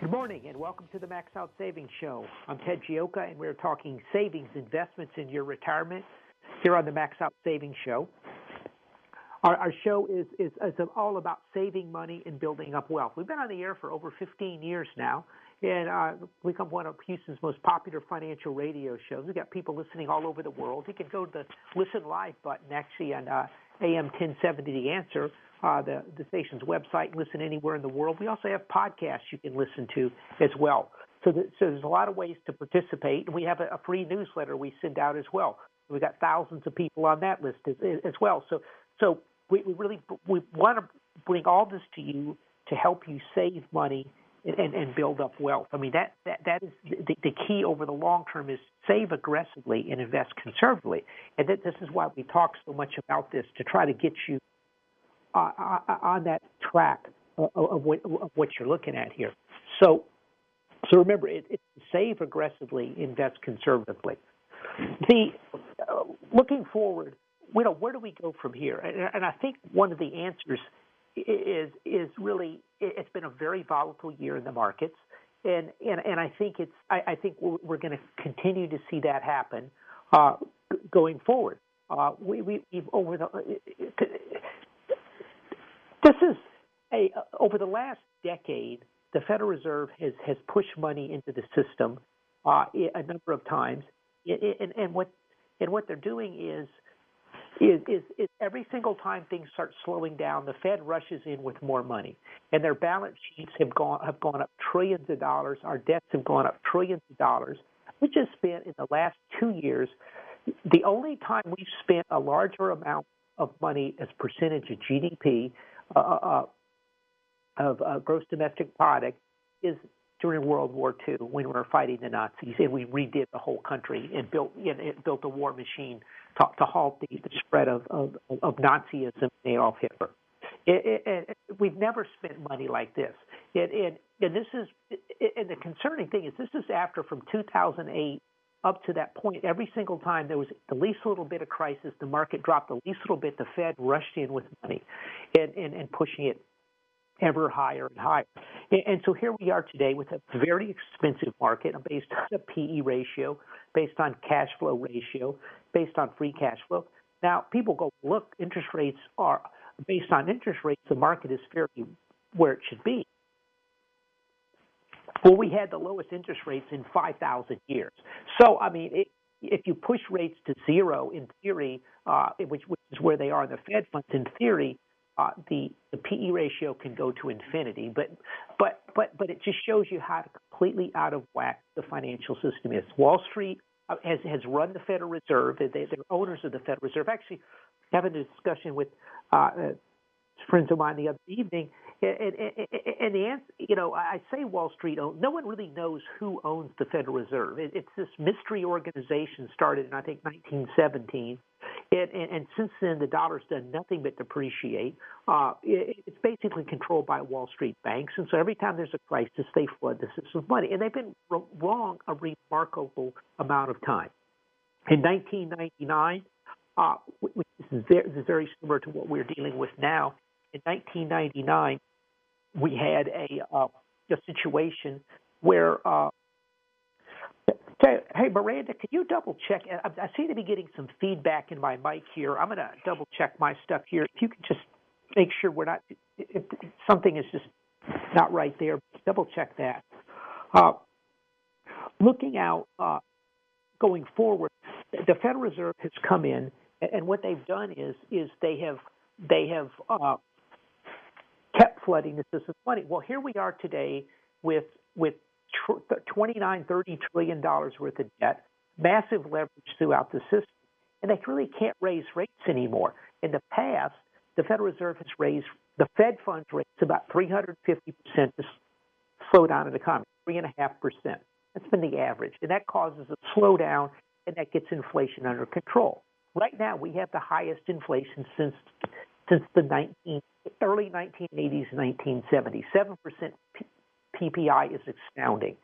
Good morning and welcome to the Max Out Savings Show. I'm Ted Gioka and we're talking savings investments in your retirement here on the Max Out Savings Show. Our, our show is, is, is all about saving money and building up wealth. We've been on the air for over 15 years now, and uh, become one of Houston's most popular financial radio shows. We've got people listening all over the world. You can go to the Listen Live button actually on uh, AM 1070 The Answer uh, the, the station's website listen anywhere in the world. We also have podcasts you can listen to as well. So, so there's a lot of ways to participate. And we have a, a free newsletter we send out as well. We've got thousands of people on that list as, as well. So, so we, we really we want to bring all this to you to help you save money and, and, build up wealth. I mean that that that is the, the key over the long term is save aggressively and invest conservatively. And that this is why we talk so much about this to try to get you on that track of, what, of, what, you're looking at here. So, so remember, it, save aggressively, invest conservatively. The uh, looking forward, you know, where do we go from here? And, and I think one of the answers is is really it's been a very volatile year in the markets, and and, and I think it's I, I think we're, we're going to continue to see that happen uh, going forward. Uh, we, we, have over the this is a over the last decade, the Federal Reserve has has pushed money into the system uh, a number of times, and, and what and what they're doing is is, is, is every single time things start slowing down, the Fed rushes in with more money, and their balance sheets have gone have gone up trillions of dollars. Our debts have gone up trillions of dollars. We just spent in the last two years. The only time we've spent a larger amount of money as percentage of GDP uh, uh, of uh, gross domestic product is during World War II when we were fighting the Nazis and we redid the whole country and built you know, built a war machine to, to halt the, the spread of, of, of Nazism and Adolf Hitler. It, it, it, we've never spent money like this. And, and, and this is and the concerning thing is this is after from 2008 up to that point, every single time there was the least little bit of crisis, the market dropped the least little bit, the Fed rushed in with money and, and, and pushing it ever higher and higher. And, and so here we are today with a very expensive market based on a PE ratio, based on cash flow ratio, based on free cash flow. Now, people go, look, interest rates are based on interest rates, the market is fairly where it should be. Well, we had the lowest interest rates in 5,000 years. So, I mean, it, if you push rates to zero, in theory, uh, which, which is where they are in the Fed funds, in theory, uh, the the PE ratio can go to infinity. But but but but it just shows you how completely out of whack the financial system is. Wall Street uh, has has run the Federal Reserve. They, they're owners of the Federal Reserve. Actually, having a discussion with uh, friends of mine the other evening, And, and, and the answer, you know, I say Wall Street owns. No one really knows who owns the Federal Reserve. It, it's this mystery organization started in I think 1917, and, and, and since then the dollar's done nothing but depreciate. Uh, it, it's basically controlled by Wall Street banks, and so every time there's a crisis, they flood the system with money, and they've been wrong a remarkable amount of time. In 1999, uh, which is very, is very similar to what we're dealing with now, in 1999 we had a uh, a situation where uh, hey Miranda, can you double check? I, seem to be getting some feedback in my mic here. I'm going to double check my stuff here. If you can just make sure we're not if something is just not right there, double check that. Uh, looking out uh, going forward, the Federal Reserve has come in, and what they've done is is they have they have uh, flooding the with money. Well, here we are today with with tr- 29, 30 trillion dollars worth of debt, massive leverage throughout the system, and they really can't raise rates anymore. In the past, the Federal Reserve has raised the Fed funds rates about 350 percent to slow down an economy, three and a half percent. That's been the average, and that causes a slowdown, and that gets inflation under control. Right now, we have the highest inflation since since the 19, early 1980s, 1970s. 7% PPI is astounding.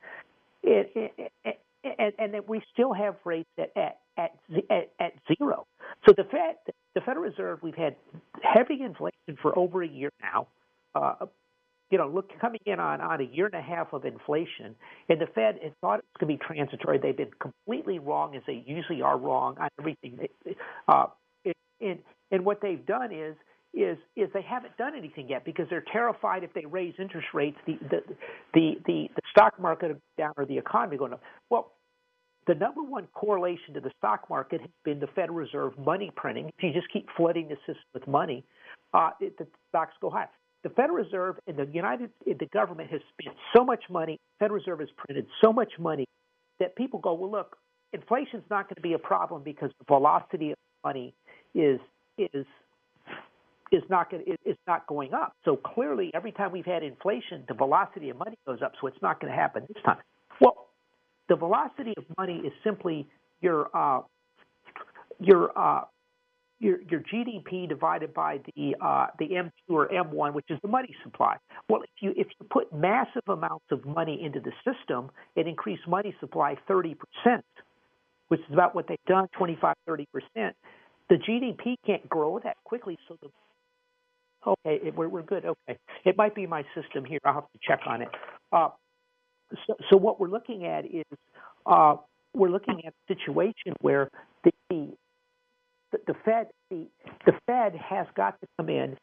It, it, it, and, and that we still have rates at, at, at, at zero. So the Fed, the Federal Reserve, we've had heavy inflation for over a year now. Uh, you know, look coming in on, on a year and a half of inflation, and the Fed had thought it was going to be transitory. They've been completely wrong, as they usually are wrong on everything. Uh, and and what they've done is is is they haven't done anything yet because they're terrified if they raise interest rates, the the the the, the stock market down or the economy going up. Well, the number one correlation to the stock market has been the Federal Reserve money printing. If you just keep flooding the system with money, uh, it, the stocks go high. The Federal Reserve and the United, the government has spent so much money. Federal Reserve has printed so much money that people go, well, look, inflation's not going to be a problem because the velocity of money is is is not going is not going up. So clearly, every time we've had inflation, the velocity of money goes up. So it's not going to happen this time. Well, the velocity of money is simply your uh, your uh, your your GDP divided by the uh, the M2 or M1, which is the money supply. Well, if you if you put massive amounts of money into the system, it increased money supply 30 percent, which is about what they've done, 25 30 percent. The GDP can't grow that quickly, so the Okay, it, we're, we're good. Okay. It might be my system here. I'll have to check on it. Uh, so, so, what we're looking at is uh, we're looking at a situation where the, the, the Fed the, the Fed has got to come in.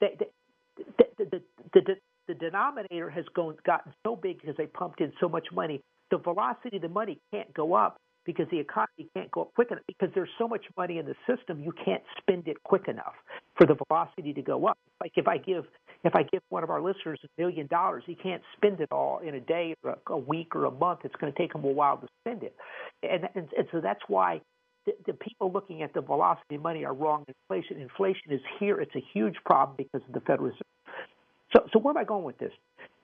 The, the, the, the, the denominator has gone, gotten so big because they pumped in so much money. The velocity of the money can't go up because the economy can't go up quick enough because there's so much money in the system you can't spend it quick enough for the velocity to go up. Like if I give if I give one of our listeners a million dollars, he can't spend it all in a day or a, week or a month. It's going to take him a while to spend it, and and, and so that's why the, the people looking at the velocity of money are wrong. Inflation inflation is here. It's a huge problem because of the Federal Reserve. So so where am I going with this?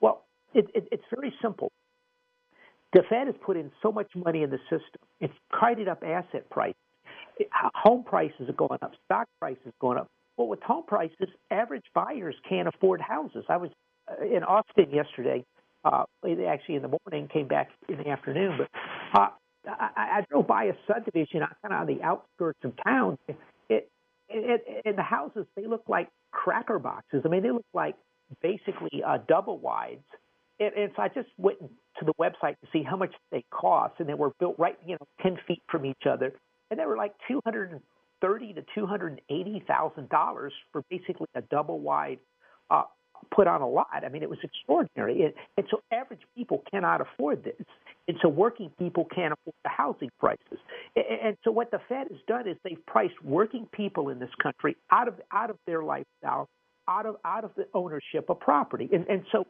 Well, it, it, it's very simple. The Fed has put in so much money in the system. It's kited up asset prices. Home prices are going up. Stock prices are going up. Well, with home prices, average buyers can't afford houses. I was uh, in Austin yesterday. Uh, actually, in the morning, came back in the afternoon. But uh, I, I drove by a subdivision kind of on the outskirts of town. It, it, and the houses they look like cracker boxes. I mean, they look like basically uh, double wides and, and so I just went to the website to see how much they cost, and they were built right, you know, ten feet from each other, and they were like two hundred and thirty to two hundred and eighty thousand dollars for basically a double wide uh, put on a lot. I mean, it was extraordinary, and, and so average people cannot afford this, and so working people can't afford the housing prices. And, and so what the Fed has done is they've priced working people in this country out of out of their lifestyle, out of out of the ownership of property, and and so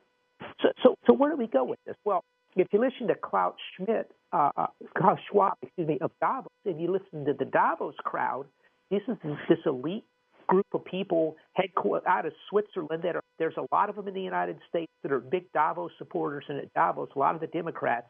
so, so, so where do we go with this? Well, if you listen to Klaus Schmidt, uh, uh, Klaus Schwab, excuse me, of Davos, and you listen to the Davos crowd, this is this elite group of people headquartered out of Switzerland that are there's a lot of them in the United States that are big Davos supporters, and at Davos, a lot of the Democrats,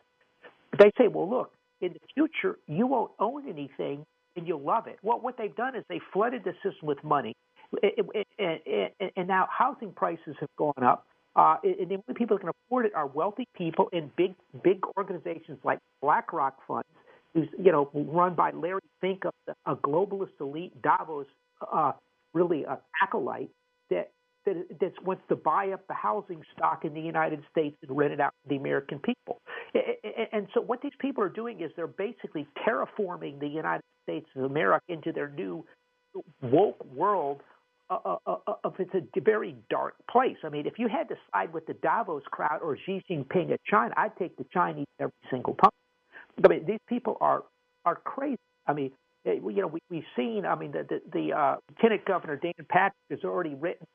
they say, well, look, in the future, you won't own anything and you'll love it. Well, what they've done is they flooded the system with money, and now housing prices have gone up. Uh, and the only people that can afford it are wealthy people in big, big organizations like BlackRock funds, who's you know run by Larry Fink, a, a globalist elite Davos, uh, really a acolyte that that that wants to buy up the housing stock in the United States and rent it out to the American people. And so what these people are doing is they're basically terraforming the United States of America into their new woke world of it's a very dark place. I mean, if you had to side with the Davos crowd or Xi Jinping of China, I'd take the Chinese every single time. I mean, these people are are crazy. I mean, eh, you know, we, we've seen. I mean, the the, the uh, Lieutenant Governor Dan Patrick has already written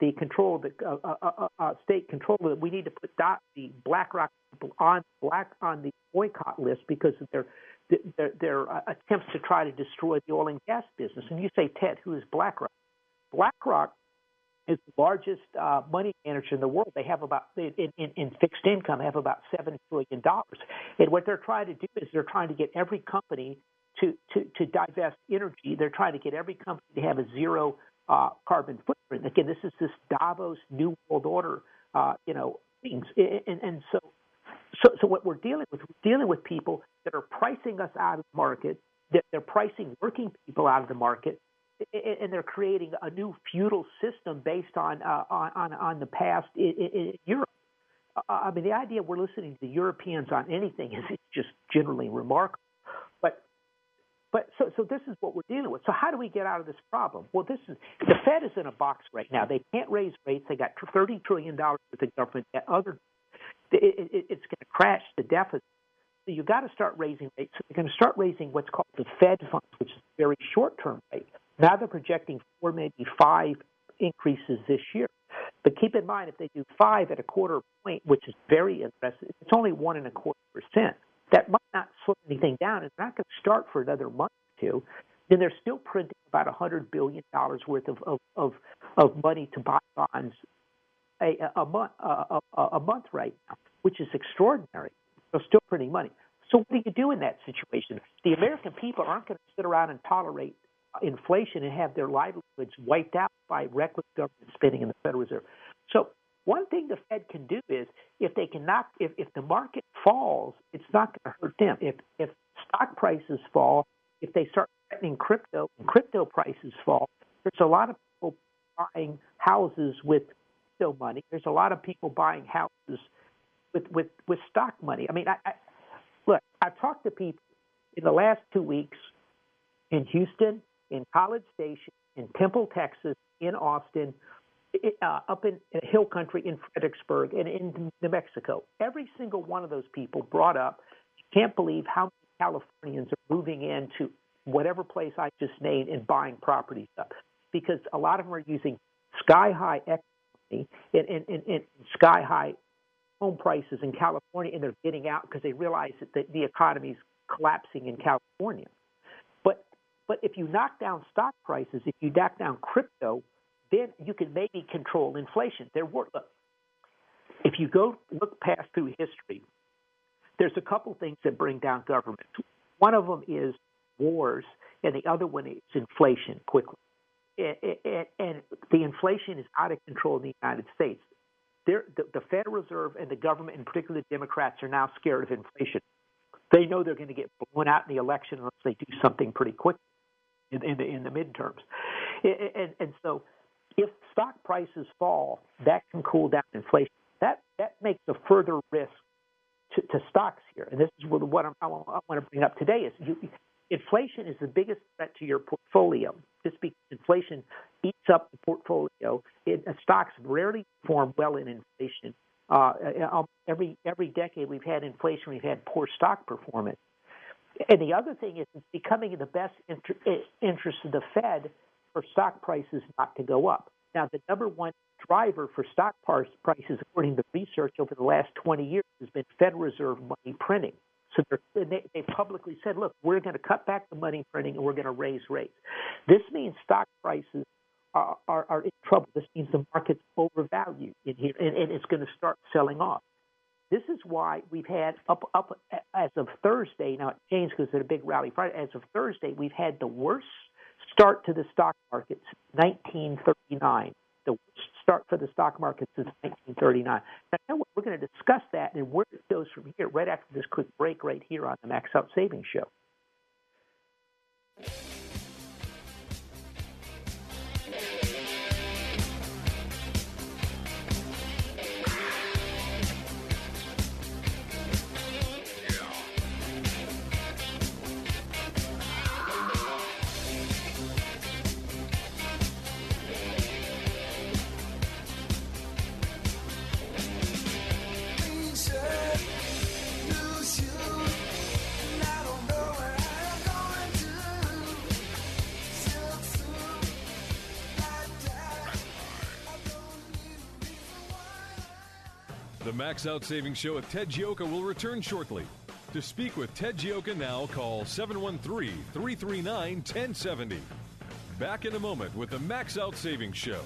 the control, the uh, uh, uh, uh, state control that we need to put dot, the BlackRock people on black on the boycott list because of their their, their uh, attempts to try to destroy the oil and gas business. And you say, Ted, who is BlackRock? BlackRock is the largest uh, money manager in the world. They have about in, in, in fixed income they have about seven trillion dollars. And what they're trying to do is they're trying to get every company to, to, to divest energy. They're trying to get every company to have a zero uh, carbon footprint. Again, this is this Davos New World Order, uh, you know, things. And, and so, so, so what we're dealing with, we're dealing with people that are pricing us out of the market. That they're pricing working people out of the market and they're creating a new feudal system based on uh, on on the past in, in Europe. Uh, I mean, the idea we're listening to the Europeans on anything is just generally remarkable. But but so so this is what we're dealing with. So how do we get out of this problem? Well, this is the Fed is in a box right now. They can't raise rates. They got thirty trillion dollars with the government. Other it, it, it's going to crash the deficit. So you've got to start raising rates. So they're going to start raising what's called the Fed funds, which is a very short-term rate. Now they're projecting four, maybe five increases this year. But keep in mind, if they do five at a quarter point, which is very aggressive, it's only one and a quarter percent. That might not slow anything down. It's not going to start for another month or two. Then they're still printing about a hundred billion dollars worth of, of of of money to buy bonds a, a month a, a, a month right now, which is extraordinary. They're still printing money. So what do you do in that situation? The American people aren't going to sit around and tolerate inflation and have their livelihoods wiped out by reckless government spending in the Federal Reserve. So one thing the Fed can do is if they cannot if, if the market falls, it's not going to hurt them. If if stock prices fall, if they start threatening crypto and crypto prices fall, there's a lot of people buying houses with crypto money. There's a lot of people buying houses with with with stock money. I mean, I, I look, I've talked to people in the last two weeks in Houston, in College Station, in Temple, Texas, in Austin, uh, up in, in Hill Country, in Fredericksburg, and in New Mexico. Every single one of those people brought up, you can't believe how many Californians are moving into whatever place I just named and buying properties up. Because a lot of them are using sky high equity and, and, and, and sky high home prices in California, and they're getting out because they realize that the, the economy is collapsing in California. But if you knock down stock prices, if you knock down crypto, then you can maybe control inflation. There were, look, if you go look past through history, there's a couple things that bring down government. One of them is wars, and the other one is inflation quickly. And, the inflation is out of control in the United States. The, the Federal Reserve and the government, in particular the Democrats, are now scared of inflation. They know they're going to get blown out in the election unless they do something pretty quick in, in the in the midterms, and, and so if stock prices fall, that can cool down inflation. That that makes a further risk to, to stocks here, and this is what, I'm, I, want, to bring up today is you, inflation is the biggest threat to your portfolio. Just because inflation eats up the portfolio, it, stocks rarely perform well in inflation. Uh, uh um, every every decade we've had inflation, we've had poor stock performance. And the other thing is it's becoming in the best inter- interest of the Fed for stock prices not to go up. Now, the number one driver for stock prices, according to research over the last 20 years, has been Fed Reserve money printing. So they, they publicly said, look, we're going to cut back the money printing and we're going to raise rates. This means stock prices are, are, are in trouble. This means the market's overvalued in here, and, and it's going to start selling off. This is why we've had up up as of Thursday. Now it changed because of a big rally Friday. As of Thursday, we've had the worst start to the stock market since 1939. The worst start for the stock market since 1939. Now we're going to discuss that and where it goes from here right after this quick break right here on the Max Out Savings Show. Max Out Savings Show with Ted Gioka will return shortly. To speak with Ted Gioka now, call 713 339 1070. Back in a moment with the Max Out Savings Show.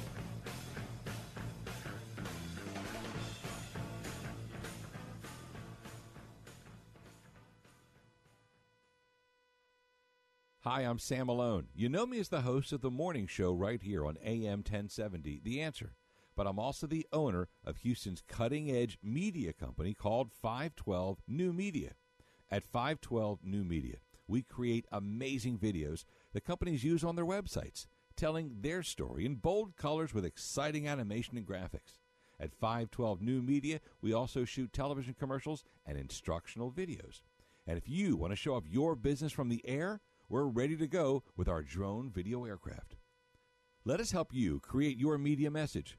Hi, I'm Sam Malone. You know me as the host of the morning show right here on AM 1070, The Answer. But I'm also the owner of Houston's cutting edge media company called 512 New Media. At 512 New Media, we create amazing videos that companies use on their websites, telling their story in bold colors with exciting animation and graphics. At 512 New Media, we also shoot television commercials and instructional videos. And if you want to show off your business from the air, we're ready to go with our drone video aircraft. Let us help you create your media message.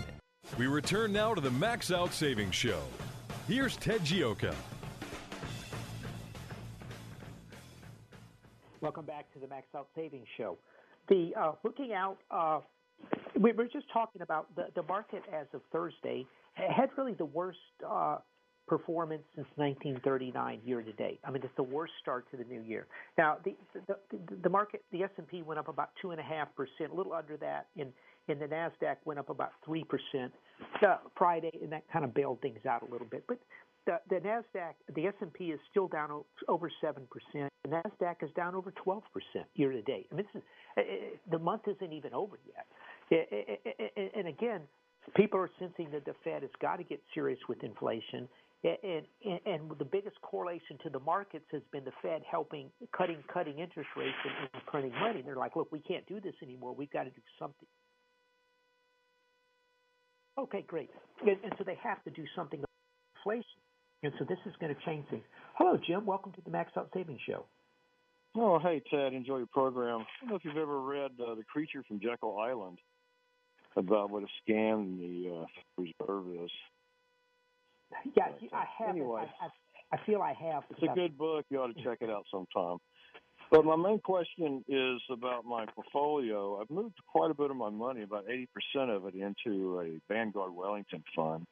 We return now to the Max Out Savings Show. Here's Ted Gioka. Welcome back to the Max Out Savings Show. The uh, looking out, uh, we were just talking about the, the market as of Thursday had really the worst uh, performance since 1939 year to date. I mean, it's the worst start to the new year. Now, the the, the, market, the S&P went up about two and a half percent, a little under that in and the Nasdaq went up about three percent Friday, and that kind of bailed things out a little bit. But the, the Nasdaq, the S and P is still down over seven percent. The Nasdaq is down over twelve percent year to date. I mean, this is, uh, the month isn't even over yet. And again, people are sensing that the Fed has got to get serious with inflation. And, and, and the biggest correlation to the markets has been the Fed helping cutting cutting interest rates and, and printing money. They're like, look, we can't do this anymore. We've got to do something. Okay, great. And, and so they have to do something about inflation. And so this is going to change things. Hello, Jim. Welcome to the Max Out Savings Show. Oh, hey, Ted. Enjoy your program. I don't know if you've ever read uh, The Creature from Jekyll Island about what a scam the uh, Reserve is. Yeah, I have. Anyway. I, I, I, feel I have. It's a good book. You ought to check it out sometime. But my main question is about my portfolio. I've moved quite a bit of my money, about 80% of it, into a Vanguard Wellington fund.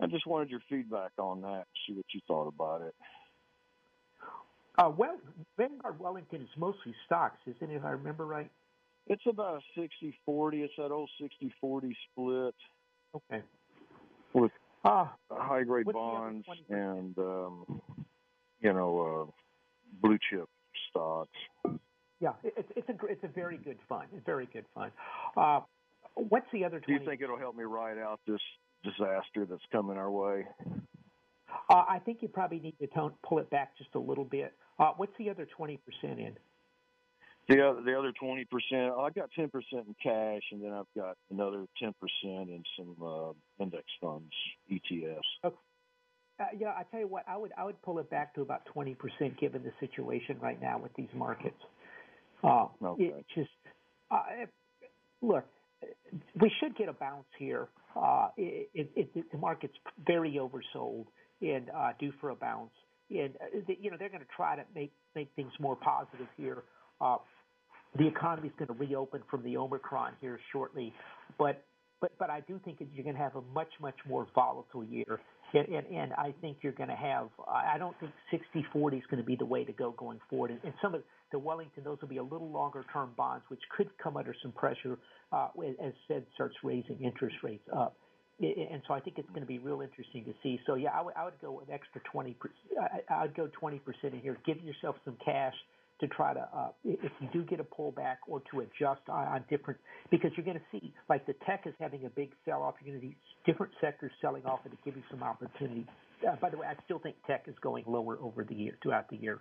I just wanted your feedback on that, see what you thought about it. Uh, well, Vanguard Wellington is mostly stocks, isn't it, if I remember right? It's about a 60 40. It's that old 60 40 split. Okay. With uh, high grade bonds and, um, you know, uh, blue chip stocks. Yeah, it's it's a it's a very good fund. A very good fund. Uh, what's the other? 20- Do you think it'll help me ride out this disaster that's coming our way? Uh, I think you probably need to tone, pull it back just a little bit. Uh, what's the other twenty percent in? The other, the other twenty percent, I've got ten percent in cash, and then I've got another ten percent in some uh, index funds, ETFs. Okay. Uh, yeah, I tell you what, I would I would pull it back to about twenty percent, given the situation right now with these markets. Uh, okay. It just uh, look, we should get a bounce here. Uh, it, it, it, the market's very oversold and uh, due for a bounce. And uh, you know they're going to try to make make things more positive here. Uh, the economy is going to reopen from the Omicron here shortly, but but but I do think you're going to have a much much more volatile year, and and, and I think you're going to have. I don't think 60-40 is going to be the way to go going forward, and, and some of the Wellington those will be a little longer term bonds, which could come under some pressure uh, as Fed starts raising interest rates up. And so I think it's going to be real interesting to see. So yeah, I would I would go an extra twenty. I would go twenty percent in here. Give yourself some cash to try to, uh, if you do get a pullback or to adjust on, on different, because you're going to see, like the tech is having a big sell off. You're going to see different sectors selling off and to give you some opportunity. Uh, by the way, I still think tech is going lower over the year, throughout the year.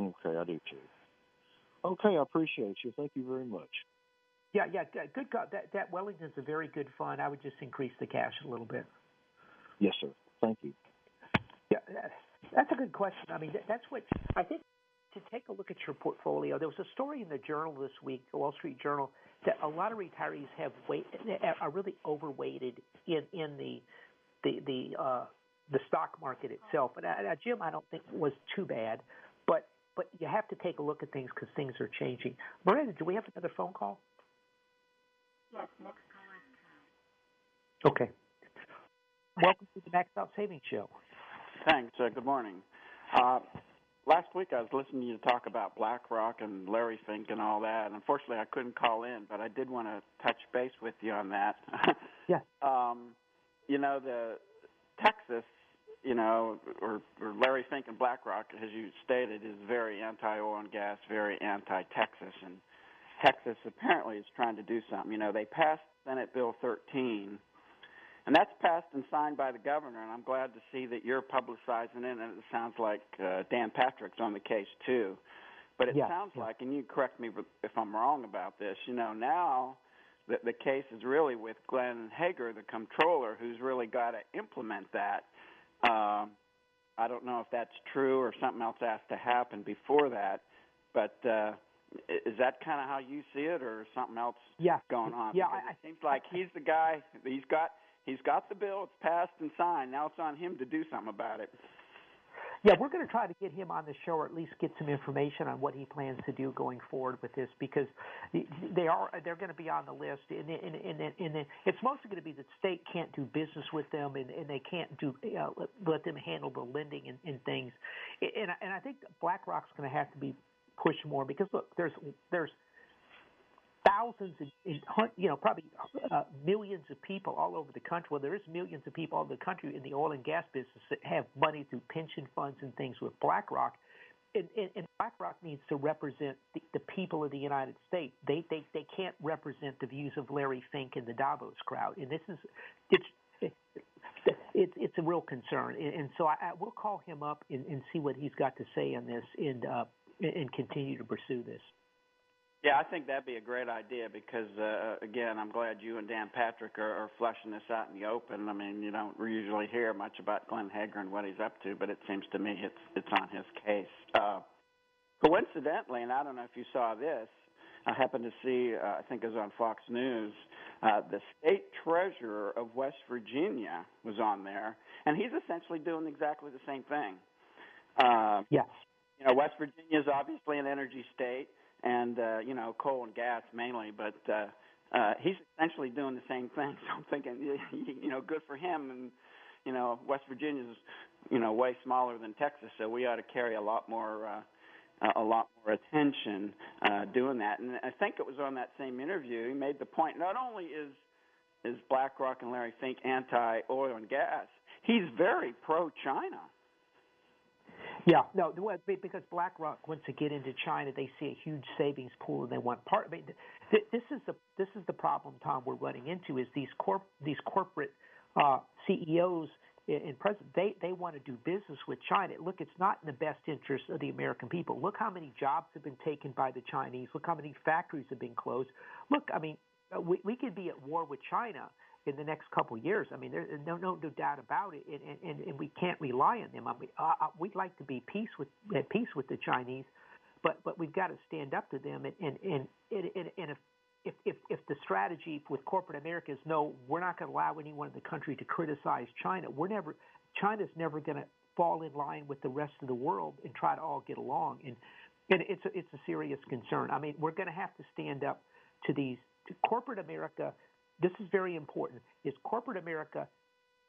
Okay, I do too. Okay, I appreciate you. Thank you very much. Yeah, yeah, good. God, that that Wellington's a very good fund. I would just increase the cash a little bit. Yes, sir. Thank you. Yeah, that's a good question. I mean, that's what I think to take a look at your portfolio, there was a story in the Journal this week, the Wall Street Journal, that a lot of retirees have weight are really overweighted in in the the the uh, the stock market itself. And uh, Jim, I don't think was too bad, but but you have to take a look at things because things are changing. Miranda, do we have another phone call? Yes, next call Okay. Welcome to the Max Out Savings Show. Thanks. Uh, good morning. Uh, last week I was listening to you talk about BlackRock and Larry Fink and all that, and unfortunately I couldn't call in, but I did want to touch base with you on that. yeah. Um, you know the Texas, you know, or, or Larry Fink and BlackRock, as you stated, is very anti-oil and gas, very anti-Texas, and Texas apparently is trying to do something. You know, they passed Senate Bill 13 and that's passed and signed by the governor, and I'm glad to see that you're publicizing it, and it sounds like uh, Dan Patrick's on the case too. But it yeah, sounds yeah. like, and you correct me if I'm wrong about this, you know, now the, the case is really with Glenn Hegar, the comptroller, who's really got to implement that. Um, I don't know if that's true or something else has to happen before that, but uh, is that kind of how you see it, or something else yeah. going on? Yeah, I, it seems like he's the guy. He's got he's got the bill. It's passed and signed. Now it's on him to do something about it. Yeah, we're going to try to get him on the show, or at least get some information on what he plans to do going forward with this, because they are they're going to be on the list, and and and, and, it's mostly going to be that state can't do business with them, and, and they can't do uh, let, let them handle the lending and, and things, and and I think BlackRock's going to have to be pushed more because look, there's there's thousands and, you know probably uh, millions of people all over the country. Well, there is millions of people all over the country in the oil and gas business that have money through pension funds and things with BlackRock. And, and, and BlackRock needs to represent the, the people of the United States. They, they they can't represent the views of Larry Fink and the Davos crowd. And this is it's it's it's a real concern. And, and so I, I will call him up and, and see what he's got to say on this and uh, and continue to pursue this. Yeah, I think that'd be a great idea because, uh, again, I'm glad you and Dan Patrick are, are fleshing this out in the open. I mean, you don't usually hear much about Glenn Hegar and what he's up to, but it seems to me it's it's on his case. Uh, coincidentally, and I don't know if you saw this, I happened to see, uh, I think it was on Fox News, uh, the state treasurer of West Virginia was on there, and he's essentially doing exactly the same thing. Uh, yes you know, West Virginia is obviously an energy state, and uh, you know, coal and gas mainly. But uh, uh, he's essentially doing the same thing. So I'm thinking, you know, good for him. And you know, West Virginia's you know way smaller than Texas, so we ought to carry a lot more. Uh, a lot more attention uh, doing that, and I think it was on that same interview he made the point. Not only is is BlackRock and Larry Fink anti oil and gas, he's very pro China. Yeah, no, because BlackRock wants to get into China, they see a huge savings pool and they want part. I mean, this is the this is the problem, Tom. We're running into is these corp these corporate uh, CEOs and president they they want to do business with China. Look, it's not in the best interest of the American people. Look how many jobs have been taken by the Chinese. Look how many factories have been closed. Look, I mean, we we could be at war with China in the next couple of years. I mean, there's no, no, no doubt about it, and, and, and we can't rely on them. I mean, uh, uh, we'd like to be peace with at peace with the Chinese, but but we've got to stand up to them. And and and, and, and if if, if if the strategy with corporate America is no, we're not going to allow anyone in the country to criticize China. We're never China's never going to fall in line with the rest of the world and try to all get along. And and it's a, it's a serious concern. I mean, we're going to have to stand up to these to corporate America this is very important, is corporate America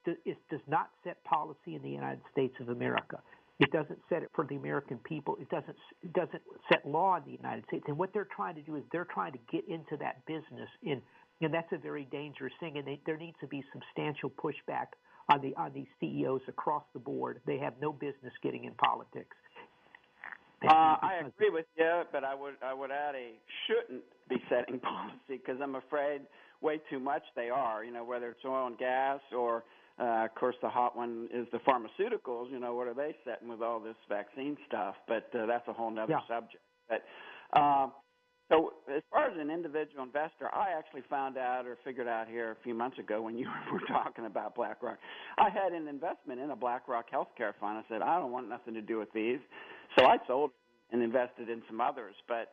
does, does not set policy in the United States of America. It doesn't set it for the American people. It doesn't it doesn't set law in the United States. And what they're trying to do is they're trying to get into that business, and and that's a very dangerous thing. And they, there needs to be substantial pushback on the on these CEOs across the board. They have no business getting in politics. Uh, I agree with you, but I would I would add a shouldn't be setting policy because I'm afraid way too much they are. You know, whether it's oil and gas or, uh, of course, the hot one is the pharmaceuticals. You know, what are they setting with all this vaccine stuff? But uh, that's a whole other yeah. subject. But uh, so, as far as an individual investor, I actually found out or figured out here a few months ago when you were talking about BlackRock. I had an investment in a BlackRock healthcare fund. I said I don't want nothing to do with these, so I sold and invested in some others. But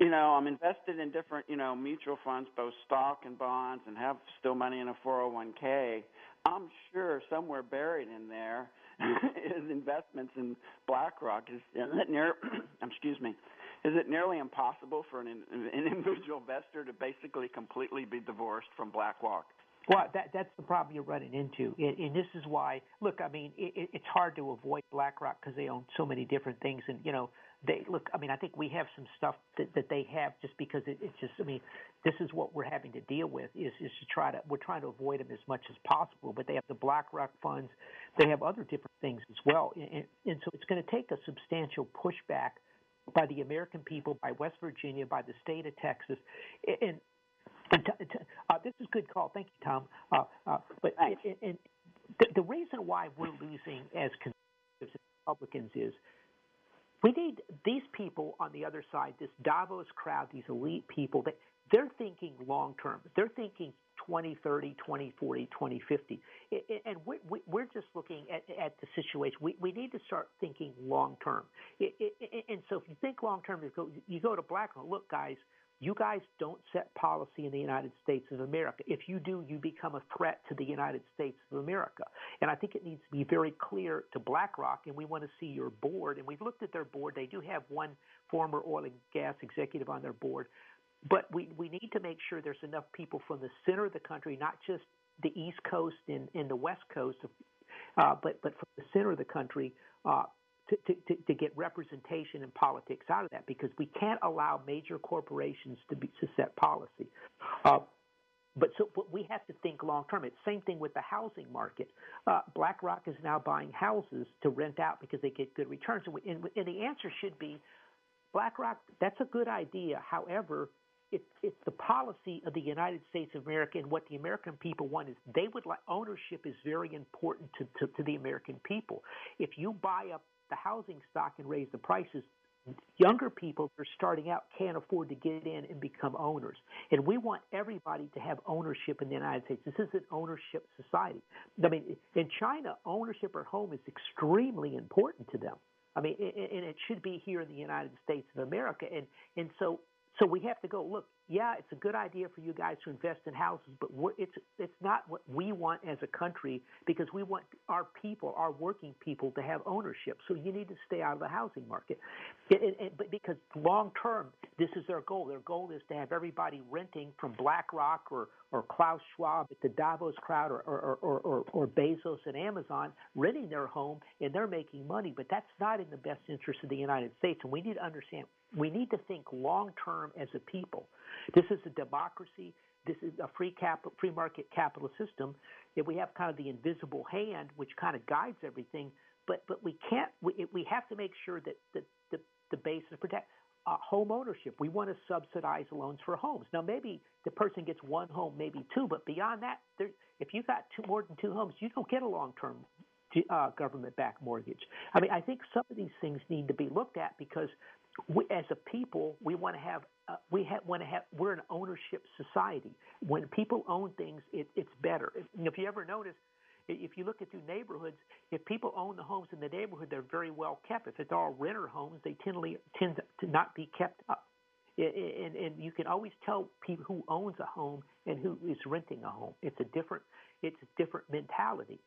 you know, I'm invested in different, you know, mutual funds, both stock and bonds, and have still money in a 401k. I'm sure somewhere buried in there is investments in BlackRock. Is, is it near? excuse me. Is it nearly impossible for an, an individual investor to basically completely be divorced from BlackRock? Well, that that's the problem you're running into, and, and this is why. Look, I mean, it, it's hard to avoid BlackRock because they own so many different things, and you know, they look. I mean, I think we have some stuff that, that they have just because it, it's just. I mean, this is what we're having to deal with is is to try to we're trying to avoid them as much as possible. But they have the BlackRock funds, they have other different things as well, and, and so it's going to take a substantial pushback by the American people, by West Virginia, by the state of Texas, and. and t- t- uh, this is a good call. Thank you, Tom. Uh, uh, but and, and the, the reason why we're losing as conservatives and Republicans is we need these people on the other side, this Davos crowd, these elite people, that they're thinking long term. They're thinking 2030, 2040, 2050. And we're just looking at, the situation. We, we need to start thinking long term. And so if you think long term, you go, you go to BlackRock, look, guys, you guys don't set policy in the United States of America. If you do, you become a threat to the United States of America. And I think it needs to be very clear to BlackRock, and we want to see your board. And we've looked at their board. They do have one former oil and gas executive on their board. But we, we need to make sure there's enough people from the center of the country, not just the East Coast and, and the West Coast, uh, but, but from the center of the country uh, to, to, to get representation in politics out of that because we can't allow major corporations to, be, to set policy. Uh, but so but we have to think long term. It's same thing with the housing market. Uh, BlackRock is now buying houses to rent out because they get good returns, and, we, and, and the answer should be BlackRock. That's a good idea. However, it, it's the policy of the United States of America, and what the American people want is they would like ownership is very important to, to, to the American people. If you buy up the housing stock and raise the prices, younger people who are starting out can't afford to get in and become owners. And we want everybody to have ownership in the United States. This is an ownership society. I mean, in China, ownership of home is extremely important to them. I mean, and it should be here in the United States of America. And and so so we have to go look. Yeah, it's a good idea for you guys to invest in houses, but it's it's not what we want as a country because we want our people, our working people, to have ownership. So you need to stay out of the housing market. It, it, but because long term, this is their goal. Their goal is to have everybody renting from BlackRock or or Klaus Schwab at the Davos crowd or or, or, or, or Bezos and Amazon renting their home and they're making money. But that's not in the best interest of the United States, and we need to understand we need to think long term as a people. This is a democracy. This is a free cap, free market capital system. That we have kind of the invisible hand, which kind of guides everything. But but we can't. We, we have to make sure that the the, the base is protected. Uh, home ownership. We want to subsidize loans for homes. Now, maybe the person gets one home, maybe two, but beyond that, there, if you've got two, more than two homes, you don't get a long-term uh, government-backed mortgage. I mean, I think some of these things need to be looked at because we, as a people, we want to have uh, we have, want to have we're an ownership society. When people own things, it, it's better. If, if you ever notice, if you look at through neighborhoods, if people own the homes in the neighborhood, they're very well kept. If it's all renter homes, they tend to, tend to not be kept up. And, and you can always tell people who owns a home and who is renting a home. It's a different it's a different mentality.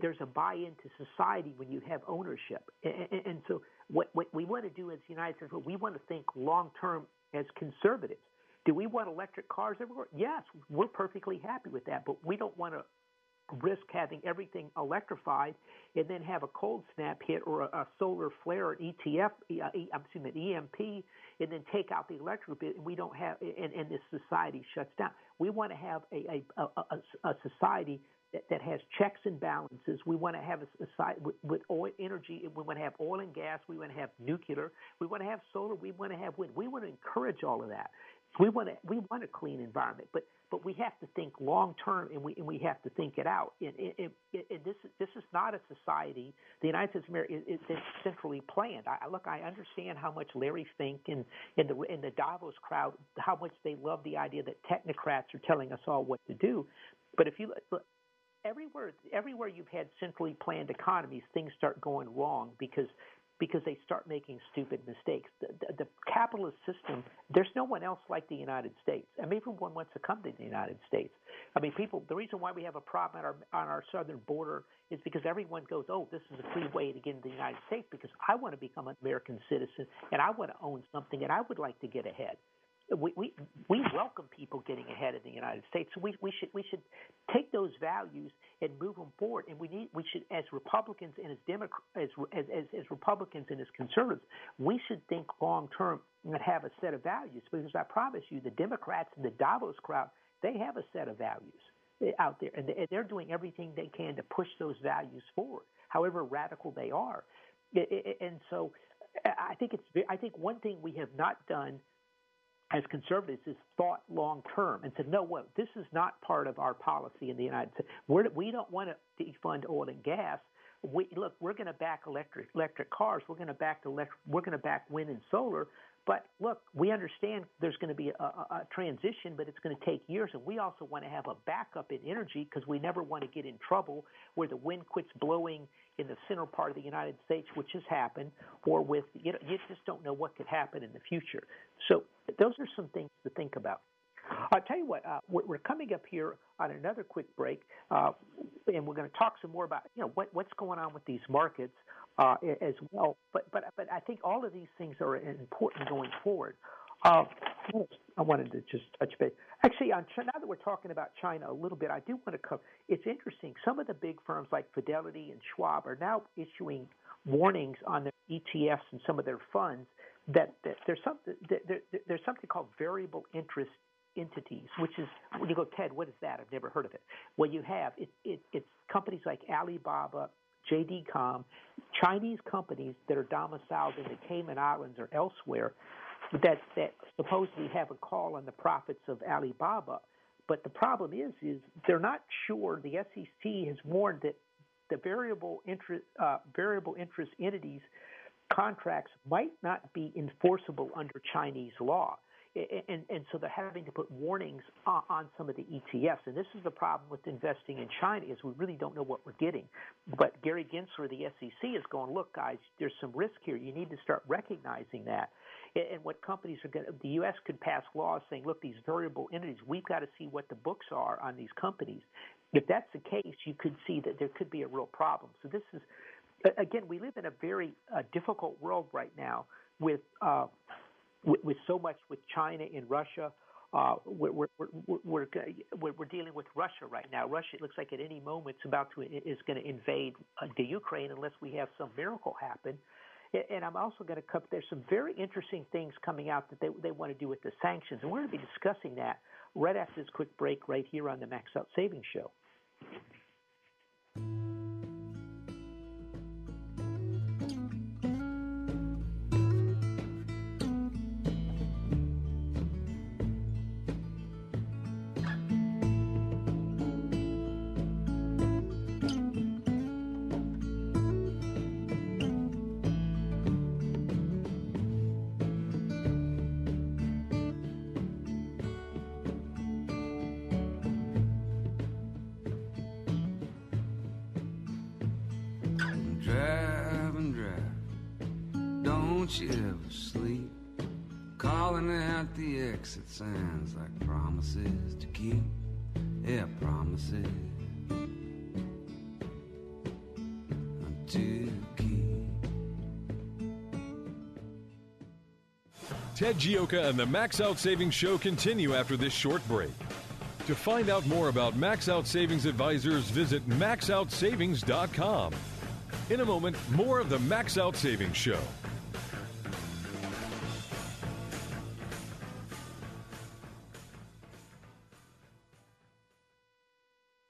There's a buy-in to society when you have ownership, and, and so what, what we want to do as the United States, we want to think long-term as conservatives. Do we want electric cars everywhere? Yes, we're perfectly happy with that, but we don't want to risk having everything electrified and then have a cold snap hit or a, a solar flare, an ETF, uh, I'm assuming an EMP, and then take out the electric bit, and we don't have, and, and this society shuts down. We want to have a, a, a, a society that, has checks and balances. We want to have a society with, with oil energy. We want to have oil and gas. We want to have nuclear. We want to have solar. We want to have wind. We want to encourage all of that. We want to we want a clean environment, but but we have to think long term, and we and we have to think it out. And, and, and this this is not a society. The United States of America is, is centrally planned. I, look, I understand how much Larry Fink and and the and the Davos crowd, how much they love the idea that technocrats are telling us all what to do. But if you look, everywhere everywhere you've had centrally planned economies, things start going wrong because because they start making stupid mistakes. The, the, the, capitalist system, there's no one else like the United States. I mean, everyone wants to come to the United States. I mean, people. The reason why we have a problem at our on our southern border is because everyone goes, "Oh, this is a free way to get into the United States." Because I want to become an American citizen and I want to own something and I would like to get ahead we, we we welcome people getting ahead in the United States. So we, we should we should take those values and move them forward. And we need we should as Republicans and as Democrats as, as as Republicans and as conservatives, we should think long term and have a set of values. Because I promise you, the Democrats and the Davos crowd, they have a set of values eh, out there, and they're doing everything they can to push those values forward, however radical they are. Eh, eh, eh, and so, I think it's I think one thing we have not done as conservatives is thought long term and said, no, what this is not part of our policy in the United States. We're, we don't want to defund oil and gas. We, look, we're going to back electric electric cars. We're going to back electric. We're going to back wind and solar. But look, we understand there's going to be a, a, transition, but it's going to take years, and we also want to have a backup in energy because we never want to get in trouble where the wind quits blowing in the center part of the United States, which has happened, or with you know you just don't know what could happen in the future. So those are some things to think about. I'll tell you what, uh, we're coming up here on another quick break, uh, and we're going to talk some more about you know what, what's going on with these markets uh, as well. But but but I think all of these things are important going forward. Uh, I wanted to just touch base. Actually, on, now that we're talking about China a little bit, I do want to cover. It's interesting. Some of the big firms like Fidelity and Schwab are now issuing warnings on their ETFs and some of their funds that, that there's something there, there's something called variable interest entities, which is when you go, Ted, what is that? I've never heard of it. Well, you have it, it, it's companies like Alibaba, JD.com, Chinese companies that are domiciled in the Cayman Islands or elsewhere that that supposedly have a call on the profits of Alibaba. But the problem is, is they're not sure. The SEC has warned that the variable interest uh, variable interest entities contracts might not be enforceable under Chinese law. And, and, so they're having to put warnings on, some of the ETFs. And this is the problem with investing in China is we really don't know what we're getting. But Gary Gensler, the SEC, is going, look, guys, there's some risk here. You need to start recognizing that. And what companies are going to, the U.S. could pass laws saying, look, these variable entities, we've got to see what the books are on these companies. If that's the case, you could see that there could be a real problem. So this is, again, we live in a very uh, difficult world right now with, uh, with, with so much with China and Russia. Uh, we're, we're, we're, we're, we're dealing with Russia right now. Russia it looks like at any moment it's about to is going to invade uh, the Ukraine unless we have some miracle happen. And I'm also going to cover. There's some very interesting things coming out that they they want to do with the sanctions, and we're going to be discussing that right after this quick break, right here on the Max Out Savings Show. It sounds like promises to keep. Yeah, promises. Ted Gioka and the Max Out Savings Show continue after this short break. To find out more about Max Out Savings Advisors, visit maxoutsavings.com. In a moment, more of the Max Out Savings Show.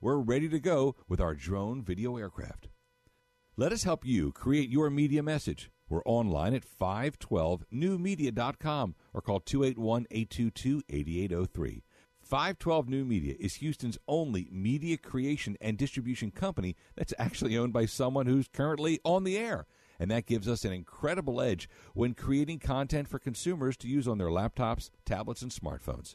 we're ready to go with our drone video aircraft. Let us help you create your media message. We're online at 512newmedia.com or call 281 822 8803. 512 New Media is Houston's only media creation and distribution company that's actually owned by someone who's currently on the air. And that gives us an incredible edge when creating content for consumers to use on their laptops, tablets, and smartphones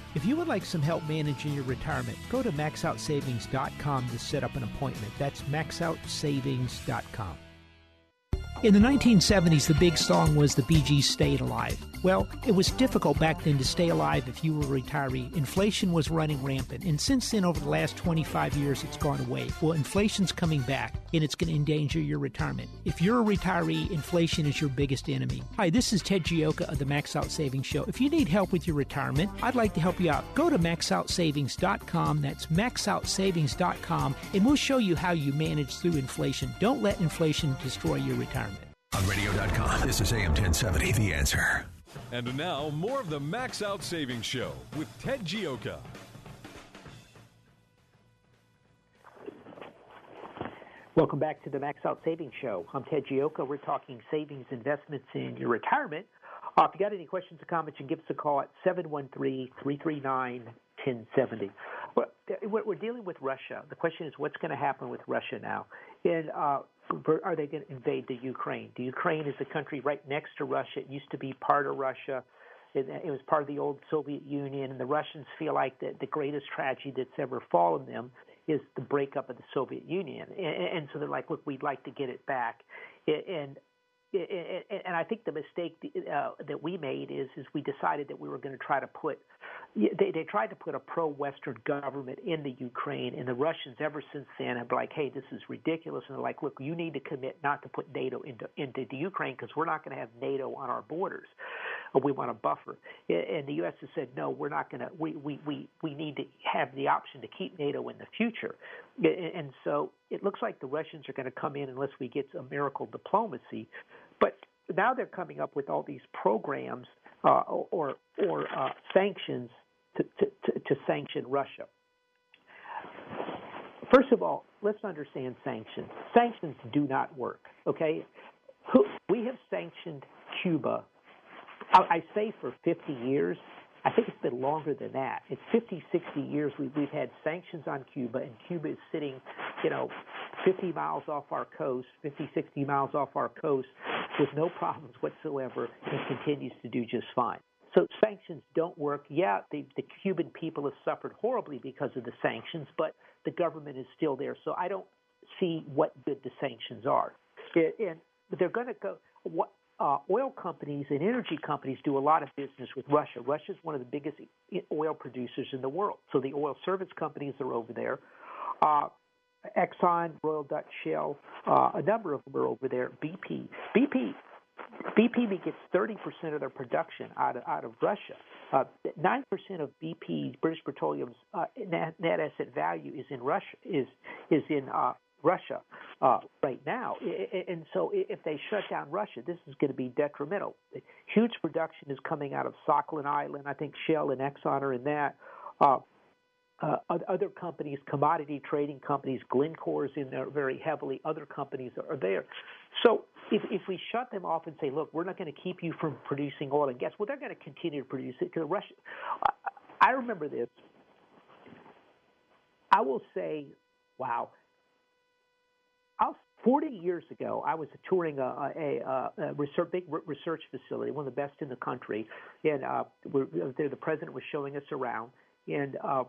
If you would like some help managing your retirement, go to maxoutsavings.com to set up an appointment. That's maxoutsavings.com. In the 1970s, the big song was The Bee Gees Stayed Alive. Well, it was difficult back then to stay alive if you were a retiree. Inflation was running rampant, and since then, over the last 25 years, it's gone away. Well, inflation's coming back, and it's going to endanger your retirement. If you're a retiree, inflation is your biggest enemy. Hi, this is Ted Gioka of the Max Out Savings Show. If you need help with your retirement, I'd like to help you out. Go to maxoutsavings.com. That's maxoutsavings.com, and we'll show you how you manage through inflation. Don't let inflation destroy your retirement. On radio.com, this is AM 1070, The Answer. And now, more of the Max Out Savings Show with Ted Gioka. Welcome back to the Max Out Savings Show. I'm Ted Gioka. We're talking savings investments in your retirement. Uh, if you got any questions or comments, you can give us a call at 713-339-1070. we're dealing with Russia. The question is, what's going to happen with Russia now? And uh, are they going to invade the Ukraine? The Ukraine is a country right next to Russia. It used to be part of Russia. It, it was part of the old Soviet Union, and the Russians feel like the, the greatest tragedy that's ever fallen them is the breakup of the Soviet Union, and, and so they're like, look, we'd like to get it back, and and I think the mistake uh, that we made is is we decided that we were going to try to put they they tried to put a pro-Western government in the Ukraine, and the Russians ever since then have been like, hey, this is ridiculous, and they're like, look, you need to commit not to put NATO into into the Ukraine because we're not going to have NATO on our borders. we want a buffer. And the U.S. has said, no, we're not going to. We, we we we need to have the option to keep NATO in the future. And so it looks like the Russians are going to come in unless we get a miracle diplomacy. But now they're coming up with all these programs uh, or or uh, sanctions to, to, to, sanction Russia. First of all, let's understand sanctions. Sanctions do not work. Okay, we have sanctioned Cuba. I say for 50 years. I think it's been longer than that. It's 50, 60 years we've, we've had sanctions on Cuba, and Cuba is sitting, you know, 50 miles off our coast, 50, 60 miles off our coast, with no problems whatsoever, and continues to do just fine. So sanctions don't work. Yeah, the, the Cuban people have suffered horribly because of the sanctions, but the government is still there. So I don't see what good the sanctions are. And they're going to go. What uh, oil companies and energy companies do a lot of business with Russia. Russia is one of the biggest oil producers in the world. So the oil service companies are over there. Uh, Exxon, Royal Dutch Shell, uh, a number of them are over there. BP, BP, BP gets 30% of their production out of out of Russia. Uh, nine uh, percent of BP's British Petroleum's uh, net, net asset value is in Russia is is in uh, Russia uh, right now. And so if they shut down Russia, this is going to be detrimental. Huge production is coming out of Sakhalin Island. I think Shell and Exxon are in that. Uh, other companies, commodity trading companies, Glencore is in there very heavily. Other companies are there. So if, if we shut them off and say, look, we're not going to keep you from producing oil and gas, well, they're going to continue to produce it because Russia. I, I remember this. I will say, wow, I'll, 40 years ago, I was touring a, a, a research, big research facility, one of the best in the country, and uh, there the president was showing us around, and uh,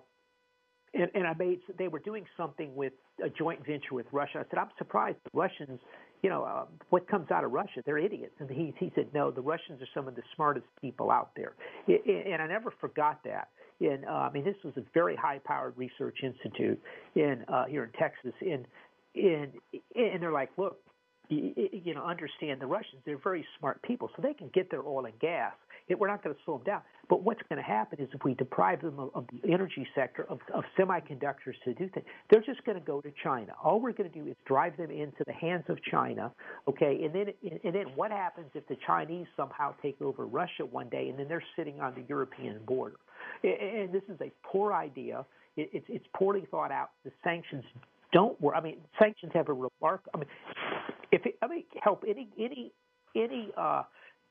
and, and I made they were doing something with a joint venture with Russia. I said I'm surprised the Russians, you know, uh, what comes out of Russia? They're idiots. And he he said no, the Russians are some of the smartest people out there, and I never forgot that. And uh, I mean, this was a very high-powered research institute in uh, here in Texas, and and and they're like, look, you know, understand the Russians. They're very smart people, so they can get their oil and gas. It, we're not going to slow them down. But what's going to happen is if we deprive them of, of the energy sector of, of semiconductors to do things, they're just going to go to China. All we're going to do is drive them into the hands of China, okay? And then and then what happens if the Chinese somehow take over Russia one day, and then they're sitting on the European border? And this is a poor idea. It's it's poorly thought out. The sanctions don't work. I mean, sanctions have a remark. I mean, if it, I mean, help any any any uh,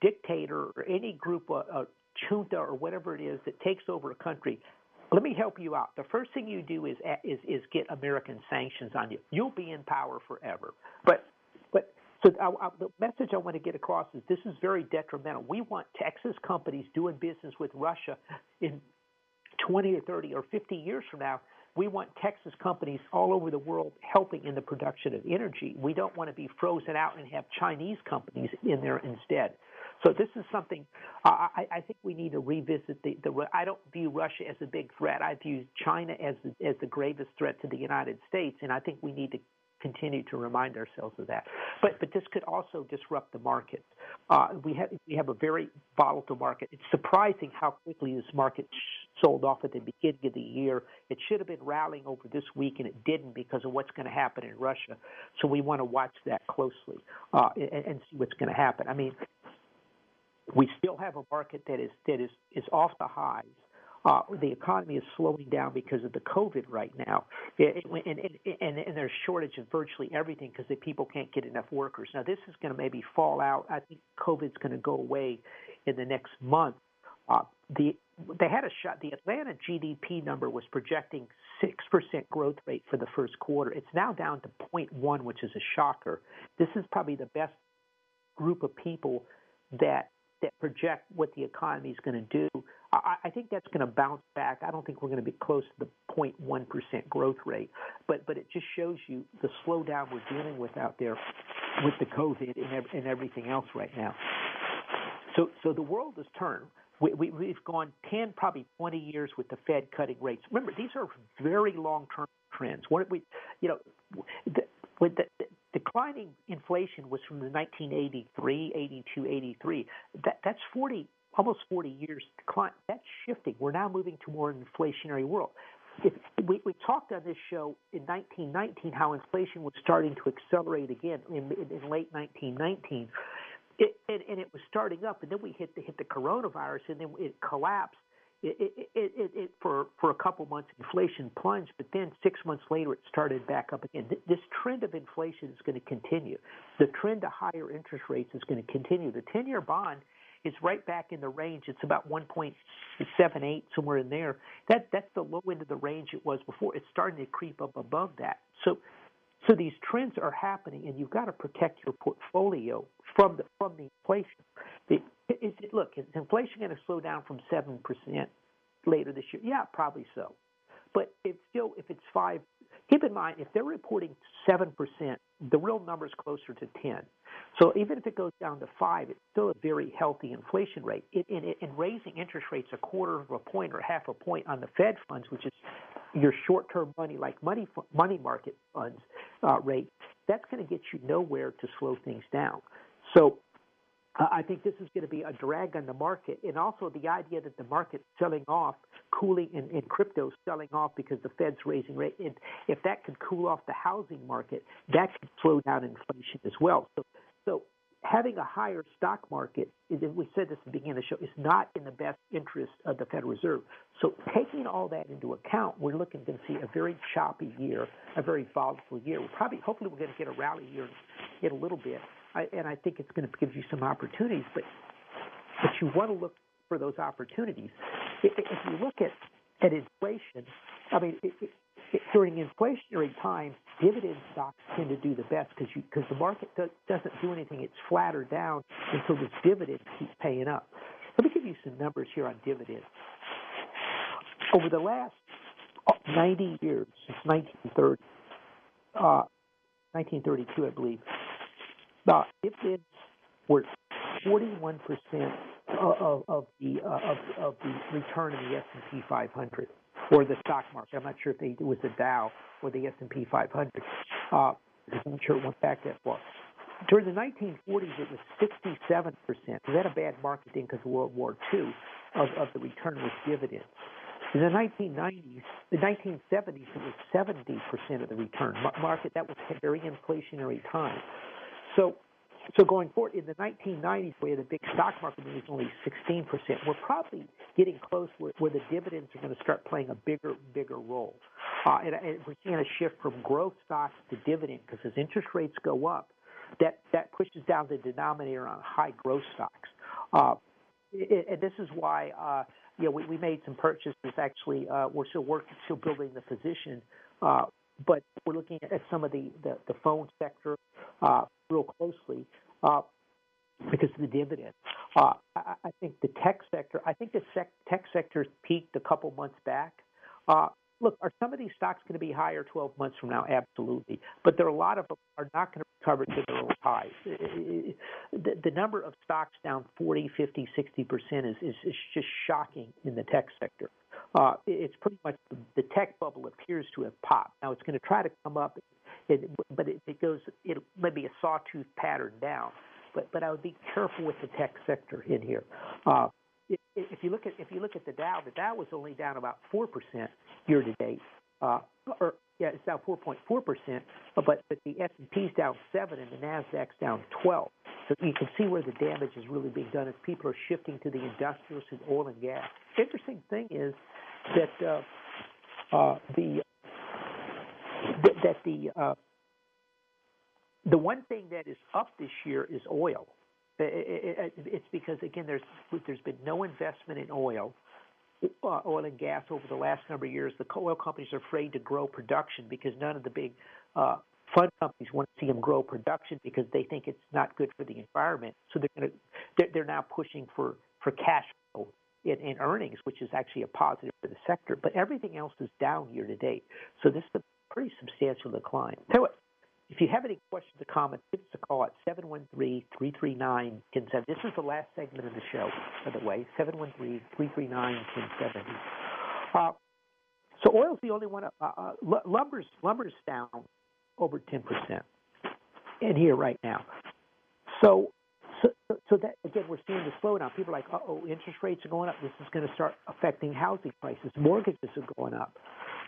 dictator or any group, uh, uh, junta or whatever it is that takes over a country. Let me help you out. The first thing you do is is is get American sanctions on you. You'll be in power forever. But but so I, I, the message I want to get across is this is very detrimental. We want Texas companies doing business with Russia in 20 or 30 or 50 years from now we want Texas companies all over the world helping in the production of energy. We don't want to be frozen out and have Chinese companies in there instead. So this is something I, I think we need to revisit. The, the I don't view Russia as a big threat. I view China as the, as the gravest threat to the United States, and I think we need to continue to remind ourselves of that. But but this could also disrupt the markets. Uh, we have we have a very volatile market. It's surprising how quickly this market sold off at the beginning of the year. It should have been rallying over this week, and it didn't because of what's going to happen in Russia. So we want to watch that closely uh, and, and see what's going to happen. I mean, we still have a market that is that is is off the highs uh, the economy is slowing down because of the COVID right now, and, and, and, and there's shortage of virtually everything because people can't get enough workers. Now, this is going to maybe fall out. I think COVID's going to go away in the next month. Uh, the they had a shot. The Atlanta GDP number was projecting six percent growth rate for the first quarter. It's now down to 0.1, which is a shocker. This is probably the best group of people that that project what the economy is going to do I, I think that's going to bounce back. I don't think we're going to be close to the 0.1 percent growth rate, but but it just shows you the slowdown we're dealing with out there with the COVID and, and everything else right now. So so the world has turned. We, we, we've gone 10, probably 20 years with the Fed cutting rates. Remember, these are very long-term trends. What we, you know, the, with the, the declining inflation was from the 1983, 82, 83. That, that's 40 almost 40 years decline. That's shifting. We're now moving to more inflationary world. If we, we talked on this show in 1919 how inflation was starting to accelerate again in, in, in late 1919. It, and, and, it was starting up, and then we hit the hit the coronavirus, and then it collapsed. It, it, it, it, for for a couple months, inflation plunged, but then six months later, it started back up again. This trend of inflation is going to continue. The trend to higher interest rates is going to continue. The ten-year bond is right back in the range. It's about 1.78, somewhere in there. That that's the low end of the range it was before. It's starting to creep up above that. So so these trends are happening, and you've got to protect your portfolio from the from the inflation. The, is it, look, is inflation going to slow down from seven percent later this year? Yeah, probably so. But if still, if it's five, keep in mind if they're reporting seven percent, the real number is closer to ten. So even if it goes down to five, it's still a very healthy inflation rate. In, in, in raising interest rates a quarter of a point or half a point on the Fed funds, which is your short-term money, like money money market funds uh, rate, that's going to get you nowhere to slow things down. So Uh, I think this is going to be a drag on the market, and also the idea that the market's selling off, cooling, and, crypto selling off because the Fed's raising rate. And if that could cool off the housing market, that could slow down inflation as well. So, so having a higher stock market, and we said this at the beginning of the show, is not in the best interest of the Federal Reserve. So taking all that into account, we're looking to see a very choppy year, a very volatile year. We're probably, hopefully, we're going to get a rally year in a little bit, I, and I think it's going to give you some opportunities. But but you want to look for those opportunities. If, if you look at at inflation, I mean, it, it, during inflationary times, dividend stocks tend to do the best because because the market do, doesn't do anything; it's flatter down until the dividends keep paying up. Let me give you some numbers here on dividends. Over the last 90 years, since 1930, uh, 1932, I believe, the dividends were 41 percent of, of the uh, of, of the return in the S&P 500 or the stock market. I'm not sure if they, it was the Dow or the S&P 500. Uh, I'm not sure it went back that far. During the 1940s, it was 67 percent. We had a bad market then because of World War II of, of the return was dividends. In the 1990s, the 1970s, it was 70 percent of the return market. That was a very inflationary time. So so going forward, in the 1990s, where the big stock market was only 16%, we're probably getting close where, where the dividends are going to start playing a bigger, bigger role. Uh, and, and we're seeing a shift from growth stocks to dividend because as interest rates go up, that, that pushes down the denominator on high growth stocks. Uh, and this is why uh, you know we, we made some purchases. Actually, uh, we're still working, still building the position, uh, but we're looking at some of the the, the phone sector, uh, real closely uh, because of the dividend. Uh, I, I think the tech sector, I think the sec- tech sector peaked a couple months back. Uh, look, are some of these stocks going to be higher 12 months from now? Absolutely. But there are a lot of them are not going to recover to their old highs. The, the number of stocks down 40, 50, 60 percent is, is, is just shocking in the tech sector. Uh, it's pretty much the tech bubble appears to have popped. Now it's going to try to come up it, but it, it goes, it may be a sawtooth pattern down. But but I would be careful with the tech sector in here. Uh, if you look at if you look at the Dow, the Dow was only down about four percent year to date, uh, or yeah, it's down 4.4 percent. But but the S and P's down seven, and the Nasdaq's down 12. So you can see where the damage is really being done as people are shifting to the industrials and oil and gas. Interesting thing is that uh, uh, the that the uh, the one thing that is up this year is oil. It's because again, there's there's been no investment in oil, uh, oil and gas over the last number of years. The oil companies are afraid to grow production because none of the big uh, fund companies want to see them grow production because they think it's not good for the environment. So they're going to they're, they're now pushing for for cash flow in, in earnings, which is actually a positive for the sector. But everything else is down year to date. So this is a pretty substantial decline. What, if you have any questions or comments, give us a call at 713-339-1070. This is the last segment of the show, by the way, 713-339-1070. Uh, so oil's the only one. Uh, uh, lumber's lumber's down over 10% in here right now. So so, so that again, we're seeing the slowdown. People are like, "Oh, interest rates are going up. This is going to start affecting housing prices. Mortgages are going up."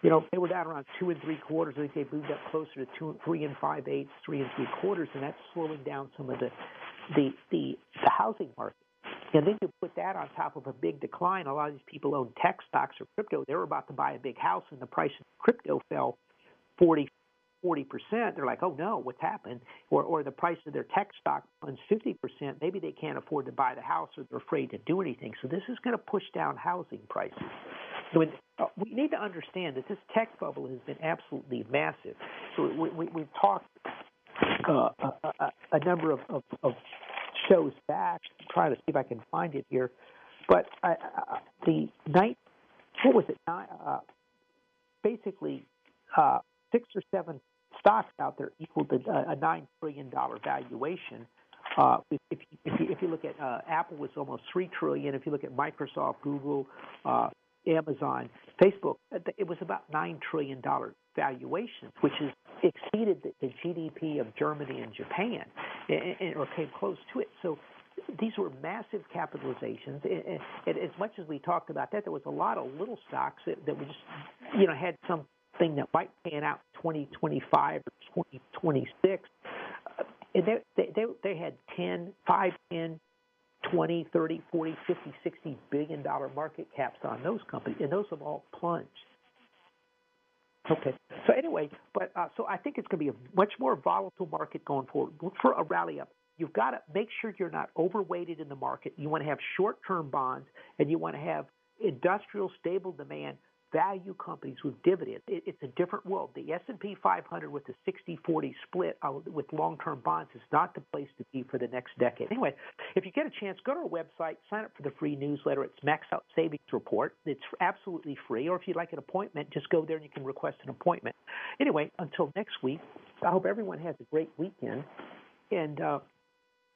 You know, they were down around two and three quarters. I think they moved up closer to two, three and five eighths, three and three quarters, and that's slowing down some of the the the, the housing market. And then you put that on top of a big decline. A lot of these people own tech stocks or crypto. They were about to buy a big house, and the price of crypto fell 40, 40%. They're like, oh no, what's happened? Or, or the price of their tech stock plunged 50%. Maybe they can't afford to buy the house or they're afraid to do anything. So this is going to push down housing prices. Uh, we need to understand that this tech bubble has been absolutely massive. So we, we, we've talked uh, a, a, a number of, of, of shows back. I'm trying to see if I can find it here. But the night, what was it? Uh, basically, uh, six or seven stocks out there equal to a nine trillion dollar valuation. Uh, if, if, you, if you look at uh, Apple was almost three trillion. If you look at Microsoft, Google, uh, Amazon, Facebook, uh, it was about nine trillion dollar valuations, which is exceeded the, the GDP of Germany and Japan, and, and, or came close to it. So these were massive capitalizations. And, and as much as we talked about that, there was a lot of little stocks that, that were just, you know, had something that might pan out 2025 or 2026. Uh, and they, they, they had 10, 5, 10, 20, 30, 40, 50, 60 billion dollar market caps on those companies, and those have all plunged. Okay. So anyway, but uh, so I think it's going to be a much more volatile market going forward. Look for a rally up. You've got to make sure you're not overweighted in the market. You want to have short-term bonds, and you want to have industrial stable demand value companies with dividends. It, it's a different world. The S&P 500 with the 60-40 split uh, with long-term bonds is not the place to be for the next decade. Anyway, if you get a chance, go to our website, sign up for the free newsletter. It's Max Out Savings Report. It's absolutely free. Or if you'd like an appointment, just go there and you can request an appointment. Anyway, until next week, I hope everyone has a great weekend. And uh,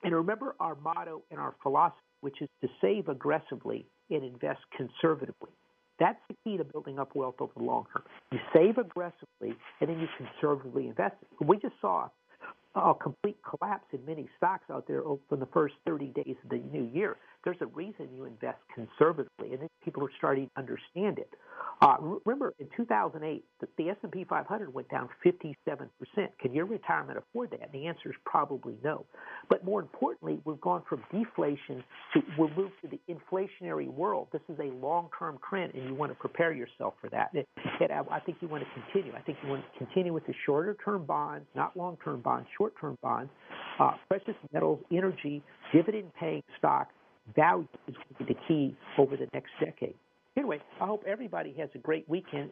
and remember our motto and our philosophy, which is to save aggressively and invest conservatively. That's the key to building up wealth over the long term. You save aggressively and then you conservatively invest. We just saw a complete collapse in many stocks out there from the first 30 days of the new year. There's a reason you invest conservatively, and people are starting to understand it. Uh, remember, in 2008, the, the S&P 500 went down 57%. Can your retirement afford that? And the answer is probably no. But more importantly, we've gone from deflation to we're moved to the inflationary world. This is a long-term trend, and you want to prepare yourself for that. And, and I, I think you want to continue. I think you want to continue with the shorter-term bonds, not long-term bonds, short-term bonds, uh, precious metals, energy, dividend-paying stocks. Value is going to be the key over the next decade. Anyway, I hope everybody has a great weekend.